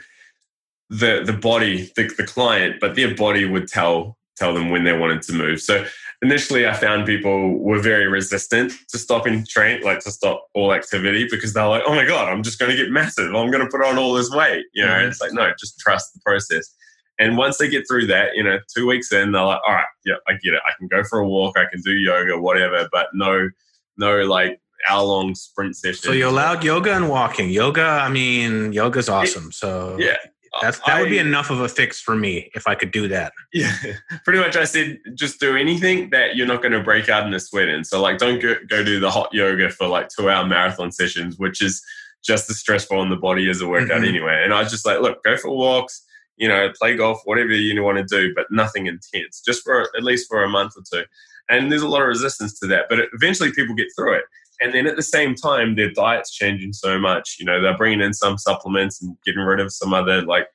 the the body, the, the client, but their body would tell tell them when they wanted to move. So initially, I found people were very resistant to stopping train, like to stop all activity, because they're like, "Oh my god, I'm just going to get massive. I'm going to put on all this weight." You know, mm-hmm. it's like, no, just trust the process. And once they get through that, you know, two weeks in, they're like, all right, yeah, I get it. I can go for a walk, I can do yoga, whatever, but no, no like hour long sprint session. So you allowed yoga and walking. Yoga, I mean, yoga's awesome. So yeah. That's, that would be enough of a fix for me if I could do that. Yeah, <laughs> pretty much. I said just do anything that you're not going to break out in a sweat in. So like, don't go, go do the hot yoga for like two hour marathon sessions, which is just as stressful on the body as a workout mm-hmm. anyway. And I was just like, look, go for walks, you know, play golf, whatever you want to do, but nothing intense, just for at least for a month or two. And there's a lot of resistance to that, but eventually people get through it. And then at the same time, their diet's changing so much. You know, they're bringing in some supplements and getting rid of some other like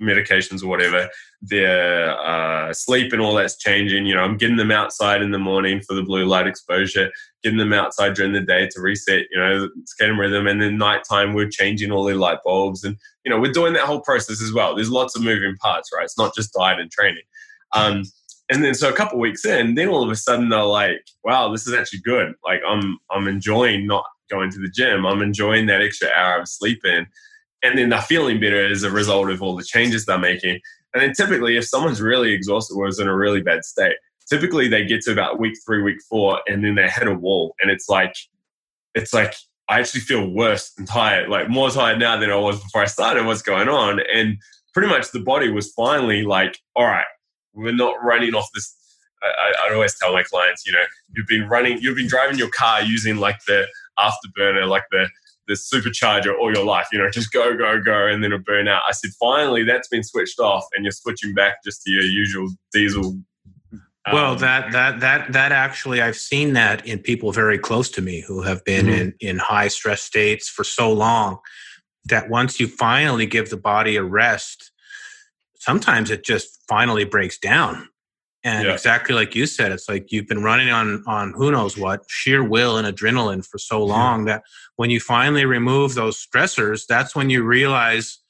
medications or whatever, their uh, sleep and all that's changing. You know, I'm getting them outside in the morning for the blue light exposure, getting them outside during the day to reset, you know, circadian rhythm. And then nighttime, we're changing all their light bulbs. And, you know, we're doing that whole process as well. There's lots of moving parts, right? It's not just diet and training. Um, and then so a couple weeks in, then all of a sudden they're like, wow, this is actually good. Like I'm I'm enjoying not going to the gym. I'm enjoying that extra hour of sleep in and then they're feeling better as a result of all the changes they're making. And then typically, if someone's really exhausted or is in a really bad state, typically they get to about week three, week four, and then they hit a wall, and it's like, it's like I actually feel worse and tired, like more tired now than I was before I started. What's going on? And pretty much the body was finally like, all right, we're not running off this. I, I always tell my clients, you know, you've been running, you've been driving your car using like the afterburner, like the the supercharger all your life, you know, just go, go, go, and then it'll burn out. I said, finally, that's been switched off, and you're switching back just to your usual diesel. Um, well, that that that that actually, I've seen that in people very close to me who have been mm-hmm. in in high stress states for so long that once you finally give the body a rest, sometimes it just finally breaks down and yeah. exactly like you said, it's like you've been running on on who knows what sheer will and adrenaline for so long that when you finally remove those stressors, that's when you realize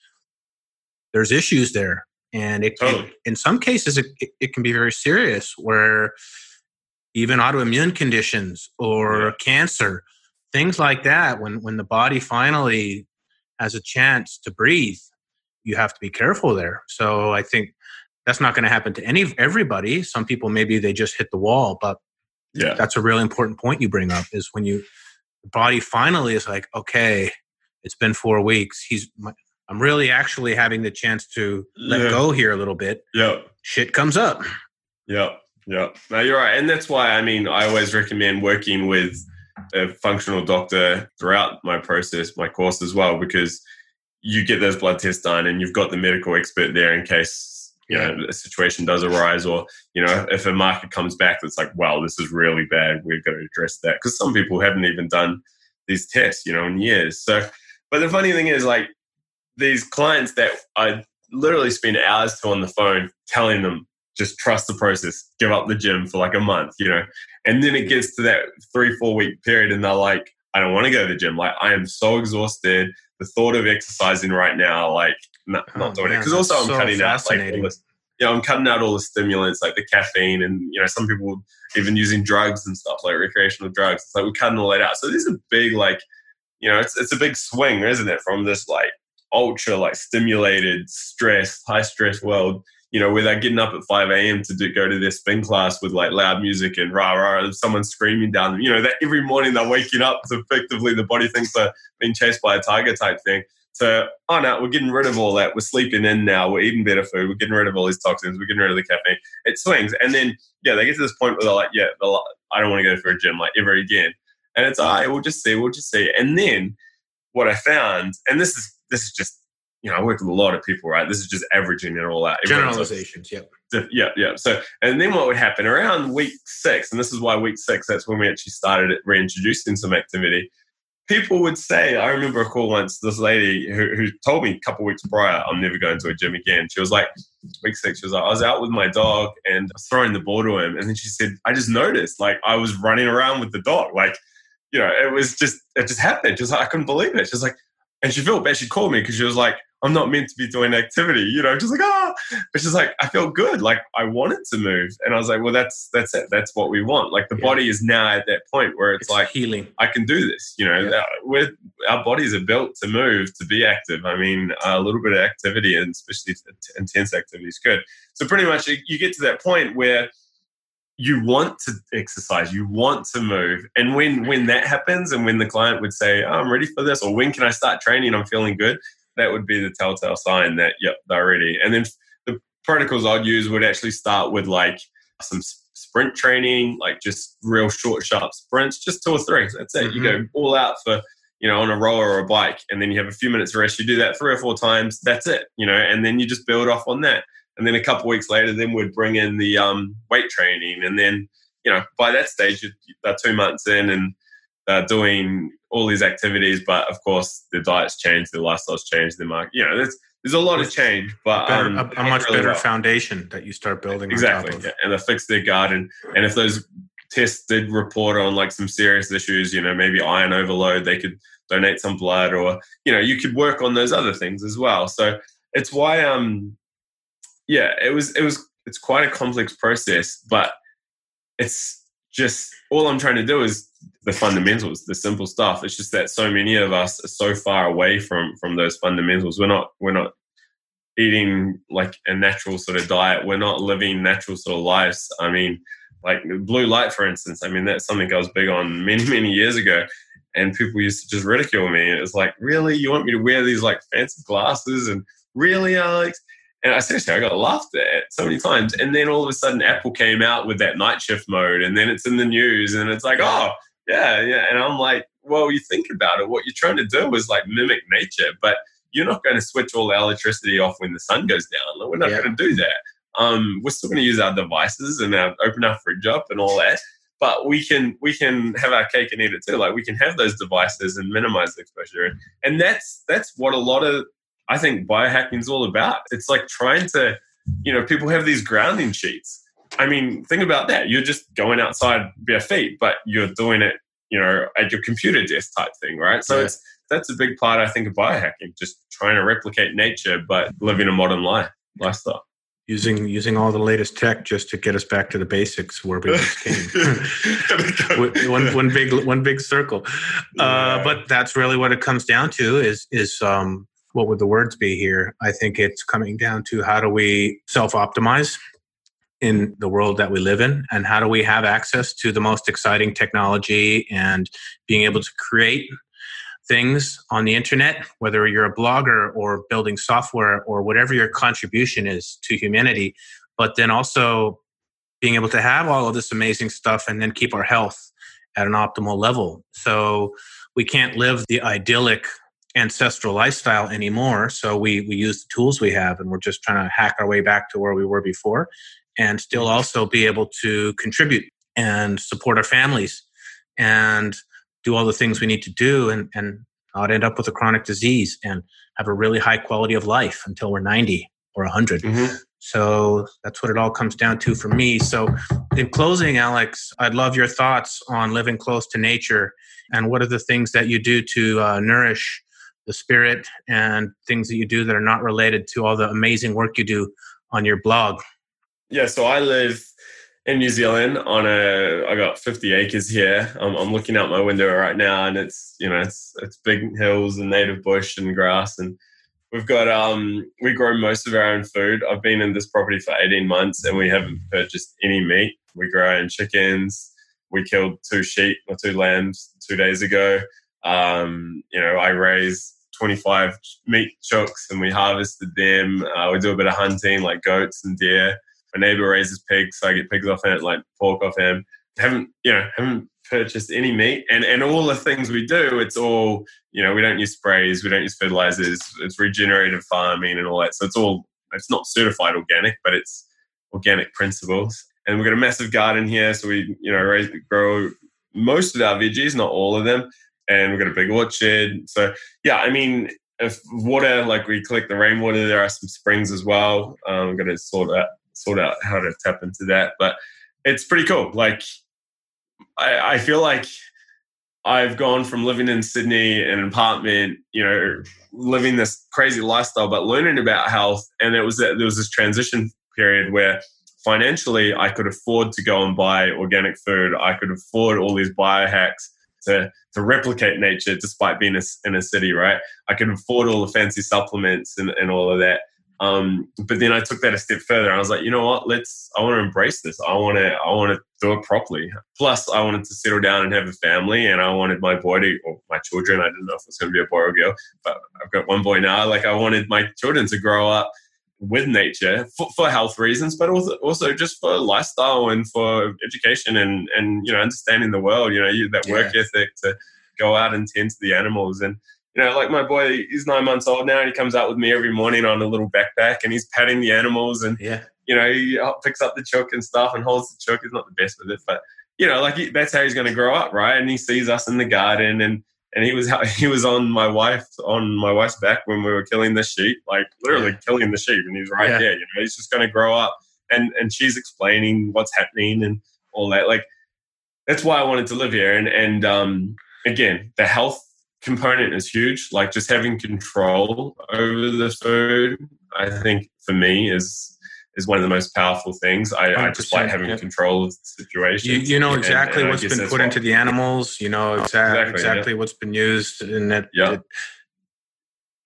there's issues there, and it, totally. in some cases it, it can be very serious. Where even autoimmune conditions or yeah. cancer, things like that, when when the body finally has a chance to breathe, you have to be careful there. So I think that's not going to happen to any everybody. Some people maybe they just hit the wall, but yeah, that's a really important point you bring up. Is when you the body finally is like, okay, it's been four weeks. He's I'm really actually having the chance to let yeah. go here a little bit. Yeah, shit comes up. Yeah, yeah. No, you're right, and that's why I mean I always recommend working with a functional doctor throughout my process, my course as well, because you get those blood tests done and you've got the medical expert there in case you know a situation does arise or you know if a marker comes back that's like wow this is really bad we've got to address that. Because some people haven't even done these tests you know in years. So but the funny thing is like these clients that i literally spend hours to on the phone telling them just trust the process give up the gym for like a month you know? And then it gets to that three four week period and they're like i don't want to go to the gym like i am so exhausted the thought of exercising right now like not, oh, not oh, doing man, it because also I'm so cutting out like all this. Yeah, I'm cutting out all the stimulants like the caffeine and you know some people even using drugs and stuff like recreational drugs. It's like we're cutting all that out. So this is a big like you know it's it's a big swing, isn't it, from this like ultra like stimulated stress, high stress world. You know, where they're getting up at 5 a.m. to do, go to their spin class with like loud music and rah rah, and someone screaming down them. You know, that every morning they're waking up to effectively the body thinks they're being chased by a tiger type thing So, oh no, we're getting rid of all that. We're sleeping in now. We're eating better food. We're getting rid of all these toxins. We're getting rid of the caffeine. It swings. And then, yeah, they get to this point where they're like, yeah, they're like, I don't want to go for a gym like ever again. And it's all right, we'll just see, we'll just see. And then what I found, and this is this is just you know, I work with a lot of people, right? This is just averaging it all out. Generalizations, yep. Yeah, yeah. So, and then what would happen around week six, and this is why week six, that's when we actually started reintroducing some activity. People would say, I remember a call once, this lady who, who told me a couple weeks prior, I'm never going to a gym again. She was like, week six, she was like, I was out with my dog and throwing the ball to him. And then she said, I just noticed, like, I was running around with the dog. Like, you know, it was just, it just happened. Just like, I couldn't believe it. She's like, and she felt bad. She called me because she was like, I'm not meant to be doing activity, you know, just like, ah, oh. but she's like, I felt good. Like I wanted to move. And I was like, well, that's, that's it. That's what we want. Like the yeah. body is now at that point where it's, it's, like healing. I can do this, you know, yeah. we're, our bodies are built to move, to be active. I mean, a little bit of activity and especially intense activity is good. So pretty much you get to that point where you want to exercise, you want to move. And when when that happens and when the client would say, oh, I'm ready for this, or when can I start training? I'm feeling good that would be the telltale sign that yep they're ready. And then the protocols I'd use would actually start with like some sprint training, like just real short, sharp sprints, just two or three. That's it. Mm-hmm. You go mm-hmm. all out for you know on a roller or a bike, and then you have a few minutes rest. You do that three or four times. That's it. You know, and then you just build off on that. And then a couple weeks later, then we'd bring in the um, weight training, and then you know by that stage, they're two months in and uh, doing all these activities, but of course the diets change, the lifestyles change, the market. You know, there's there's a lot of change, but better, um, a, a, much really better well. foundation that you start building. Exactly, yeah. and they fix their and and if those tests did report on like some serious issues, you know, maybe iron overload, they could donate some blood, or you know, you could work on those other things as well. So it's why, um, yeah, it was it was it's quite a complex process, but it's just all I'm trying to do is the fundamentals, the simple stuff. It's just that so many of us are so far away from from those fundamentals. We're not we're not eating like a natural sort of diet. We're not living natural sort of lives. I mean, like blue light, for instance. I mean, that's something I was big on many many years ago, and people used to just ridicule me. It was like, really, you want me to wear these like fancy glasses? And really, Alex? And I seriously, I got laughed at so many times. And then all of a sudden, Apple came out with that night shift mode, and then it's in the news, and it's like, oh, yeah, yeah. And I'm like, well, you think about it, what you're trying to do is like mimic nature, but you're not going to switch all the electricity off when the sun goes down. We're not yeah. going to do that. Um, we're still going to use our devices and our, open our fridge up and all that. But we can we can have our cake and eat it too. Like we can have those devices and minimize the exposure, and, and that's that's what a lot of I think biohacking is all about. It's like trying to, you know, people have these grounding sheets I mean, think about that. You're just going outside bare feet, but you're doing it, you know, at your computer desk type thing, right? So yeah. it's that's a big part, I think, of biohacking, just trying to replicate nature, but living a modern life lifestyle. Using using all the latest tech just to get us back to the basics where we just came. <laughs> one, one big one big circle, uh, yeah. but that's really what it comes down to. Is is um, what would the words be here? I think it's coming down to how do we self optimize in the world that we live in? And how do we have access to the most exciting technology and being able to create things on the internet whether you're a blogger or building software or whatever your contribution is to humanity but then also being able to have all of this amazing stuff and then keep our health at an optimal level? So we can't live the idyllic ancestral lifestyle anymore so we we use the tools we have and we're just trying to hack our way back to where we were before and still also be able to contribute and support our families and do all the things we need to do and, and not end up with a chronic disease and have a really high quality of life until we're 90 or 100. Mm-hmm. So that's what it all comes down to for me. So, in closing, Alex, I'd love your thoughts on living close to nature and what are the things that you do to uh, nourish the spirit and things that you do that are not related to all the amazing work you do on your blog. Yeah, so I live in New Zealand on a I got 50 acres here. I'm, I'm looking out my window right now and it's you know it's it's big hills and native bush and grass and we've got um we grow most of our own food. I've been in this property for 18 months and we haven't purchased any meat. We grow our own chickens. We killed two sheep or two lambs two days ago. Um, you know, I raise 25 meat chooks and we harvested them. Uh, we do a bit of hunting like goats and deer my neighbor raises pigs, so I get pigs off him, like pork off him. Haven't you know haven't purchased any meat and and all the things we do it's all you know we don't use sprays we don't use fertilizers it's regenerative farming and all that so it's all it's not certified organic but it's organic principles. And we've got a massive garden here so we you know raise, grow most of our veggies not all of them and we've got a big orchard. So yeah i mean if water like we collect the rainwater there are some springs as well. Um, we've got to sort out sort out how to tap into that but it's pretty cool like I, I feel like I've gone from living in Sydney in an apartment, you know, living this crazy lifestyle, but learning about health. And it was that there was this transition period where financially I could afford to go and buy organic food. I could afford all these biohacks to to replicate nature despite being in a city, right? I could afford all the fancy supplements and, and all of that. Um, but then I took that a step further. I was like, you know what? Let's. I want to embrace this. I want to. I want to do it properly. Plus, I wanted to settle down and have a family, and I wanted my boy to, or my children. I didn't know if it was going to be a boy or a girl, but I've got one boy now. Like I wanted my children to grow up with nature for, for health reasons, but also also just for lifestyle and for education and and you know understanding the world. You know, you, that work yeah. ethic to go out and tend to the animals and you know, like my boy, he's nine months old now, and he comes out with me every morning on a little backpack, and he's patting the animals, and yeah, you know, he picks up the chook and stuff, and holds the chook. He's not the best with it, but you know, like that's how he's going to grow up, right? And he sees us in the garden, and and he was <laughs> he was on my wife on my wife's back when we were killing the sheep, like literally yeah. killing the sheep, and he's right yeah. there. You know, he's just going to grow up, and and she's explaining what's happening and all that. Like that's why I wanted to live here, and and um, again, the health component is huge. Like just having control over the food, I think for me is is one of the most powerful things. I, I just like having yeah. control of the situation. You, you, know exactly and, and what's been put into the animals. You know exactly exactly, exactly yeah. what's been used, and that yeah. it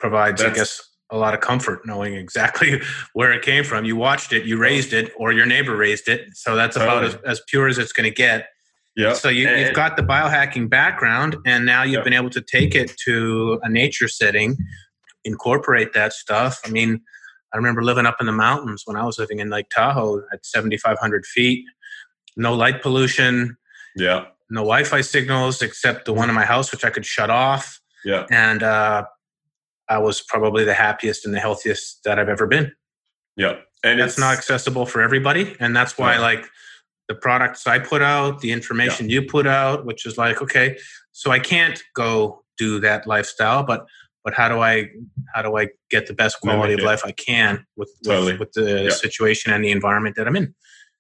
provides, That's, I guess, a lot of comfort knowing exactly <laughs> where it came from. You watched it, you raised it, or your neighbor raised it. So that's totally. about as, as pure as it's going to get. Yeah. So you, have got the biohacking background, and now you've yep. been able to take it to a nature setting, incorporate that stuff. I mean, I remember living up in the mountains when I was living in Lake Tahoe at 7,500 feet, no light pollution. Yeah. No Wi-Fi signals except the one in my house, which I could shut off. Yeah. And uh, I was probably the happiest and the healthiest that I've ever been. Yeah. And that's not accessible for everybody, and that's why yeah. like the products I put out, the information yeah. you put out, which is like, okay, so I can't go do that lifestyle, but but how do I how do I get the best quality of life I can with totally. with, with, the yeah. situation and the environment that I'm in?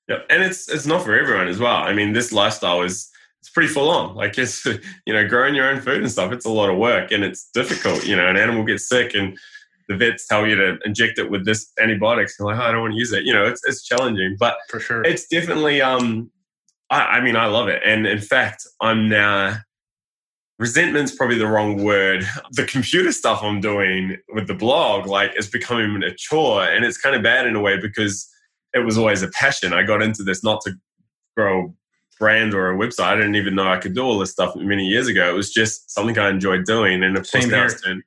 Yeah, and it's it's not for everyone as well. I mean, this lifestyle is it's pretty full on. Like it's <laughs> you know growing your own food and stuff. It's a lot of work and it's difficult. You know, an animal gets sick and the vets tell you to inject it with this antibiotics. You're like, oh, I don't want to use it. You know, it's it's challenging, but for sure, it's definitely. Um, I, I mean, I love it, and in fact, I'm now. Resentment's probably the wrong word. The computer stuff I'm doing with the blog, like, is becoming a chore, and it's kind of bad in a way because it was always a passion. I got into this not to grow brand or a website. I didn't even know I could do all this stuff many years ago. It was just something I enjoyed doing, and of course now it's turned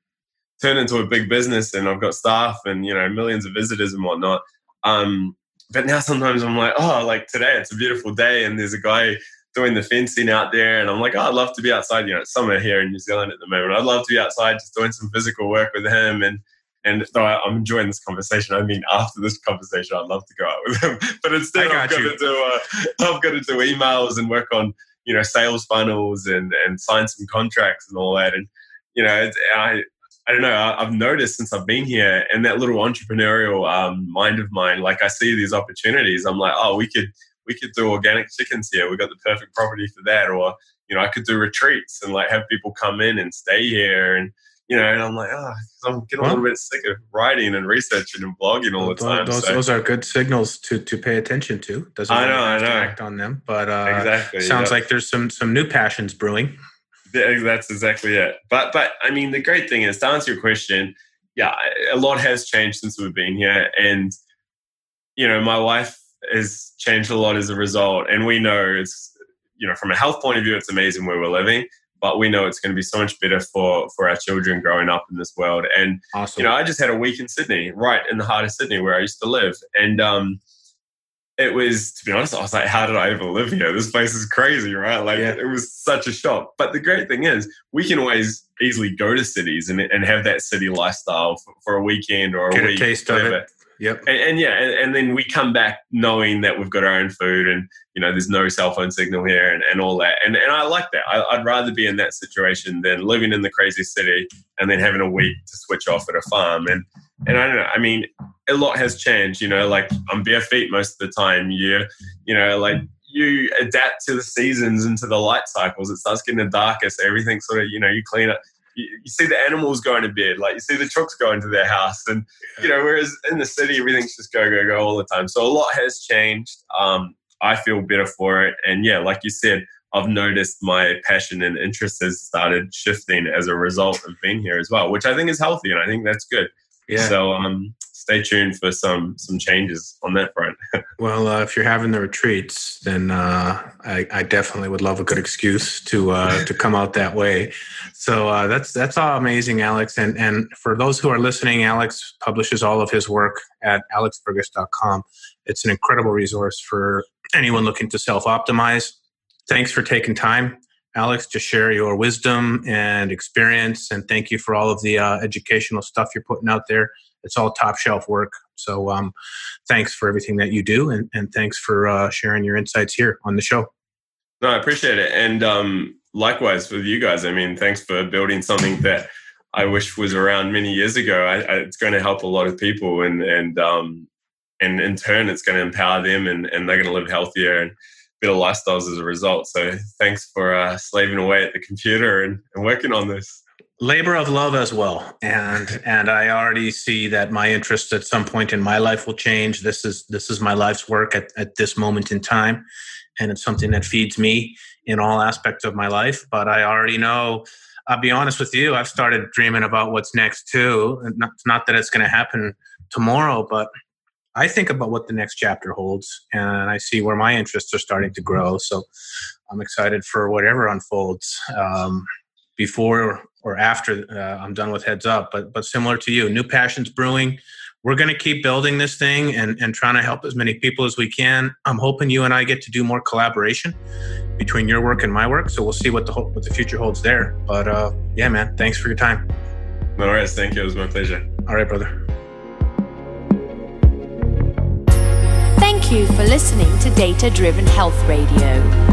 turned into a big business and I've got staff and you know millions of visitors and whatnot. Um, but now sometimes I'm like, oh, like today it's a beautiful day and there's a guy doing the fencing out there, and I'm like, oh, I'd love to be outside. You know, it's summer here in New Zealand at the moment. I'd love to be outside just doing some physical work with him and. And though I'm enjoying this conversation, I mean, after this conversation, I'd love to go out with him. <laughs> But instead, I've got to do uh, I've got to do emails and work on you know sales funnels and and sign some contracts and all that. And you know, I I don't know. I've noticed since I've been here, and that little entrepreneurial um, mind of mine, like I see these opportunities. I'm like, oh, we could we could do organic chickens here. We got the perfect property for that. Or you know, I could do retreats and like have people come in and stay here. And you know, and I'm like, oh, I'm getting a little bit sick of writing and researching and blogging all the time. Those, so. those are good signals to to pay attention to. Doesn't I know, I know. act on them, but uh, exactly. Sounds like there's some some new passions brewing. That's exactly it. But but I mean, the great thing is to answer your question. Yeah, a lot has changed since we've been here, and you know, my wife has changed a lot as a result. And we know it's you know, from a health point of view, it's amazing where we're living. But we know it's going to be so much better for for our children growing up in this world. And awesome. you know, I just had a week in Sydney, right in the heart of Sydney, where I used to live, and um, it was to be honest, I was like, how did I ever live here? This place is crazy, right? Like yeah. it was such a shock. But the great thing is, we can always easily go to cities and, and have that city lifestyle for, for a weekend or Get a week. A taste whatever. of it. Yep. And, and yeah, and, and, then we come back knowing that we've got our own food and, you know, there's no cell phone signal here and, and all that. And, and I like that. I, would rather be in that situation than living in the crazy city and then having a week to switch off at a farm. And, and I don't know, I mean, a lot has changed, you know, like I'm bare feet most of the time. You, you know, like you adapt to the seasons and to the light cycles. It starts getting darker. So everything sort of, you know, you clean up you, you, see the animals going to bed, like you see the trucks going to their house, and you know, whereas in the city everything's just go go go all the time. So a lot has changed. Um, I feel better for it, and yeah, like you said, I've noticed my passion and interest has started shifting as a result of being here as well, which I think is healthy, and I think that's good. Yeah. So um, stay tuned for some some changes on that front. <laughs> well, uh, if you're having the retreats, then uh, I, I, definitely would love a good excuse to uh, <laughs> to come out that way. So uh, that's that's all amazing, Alex. And and for those who are listening, Alex publishes all of his work at alexfergus.com. It's an incredible resource for anyone looking to self optimize. Thanks for taking time. Alex, to share your wisdom and experience. And thank you for all of the uh, educational stuff you're putting out there it's all top shelf work. So um, thanks for everything that you do, and, and thanks for uh, sharing your insights here on the show. No, I appreciate it, and um, likewise with you guys. I mean, thanks for building something that I wish was around many years ago. I, I, it's going to help a lot of people, and and um, and in turn, it's going to empower them, and, and they're going to live healthier and better lifestyles as a result. So, thanks for uh, slaving away at the computer and, and working on this. Labor of love as well. And and i already see that my interest at some point in my life will change. This is this is my life's work at, at this moment in time. And it's something that feeds me in all aspects of my life. But i already know i'll be honest with you i've started dreaming about what's next too. Not, not that it's going to happen tomorrow but i think about what the next chapter holds and i see where my interests are starting to grow so i'm excited for whatever unfolds um, before or after uh, I'm done with Heads Up. But but similar to you, New Passions Brewing, we're going to keep building this thing and and trying to help as many people as we can. I'm hoping you and I get to do more collaboration between your work and my work. So we'll see what the what the future holds there. But uh, yeah, man, thanks for your time. All right, thank you. It was my pleasure. All right, brother. Thank you for listening to Data Driven Health Radio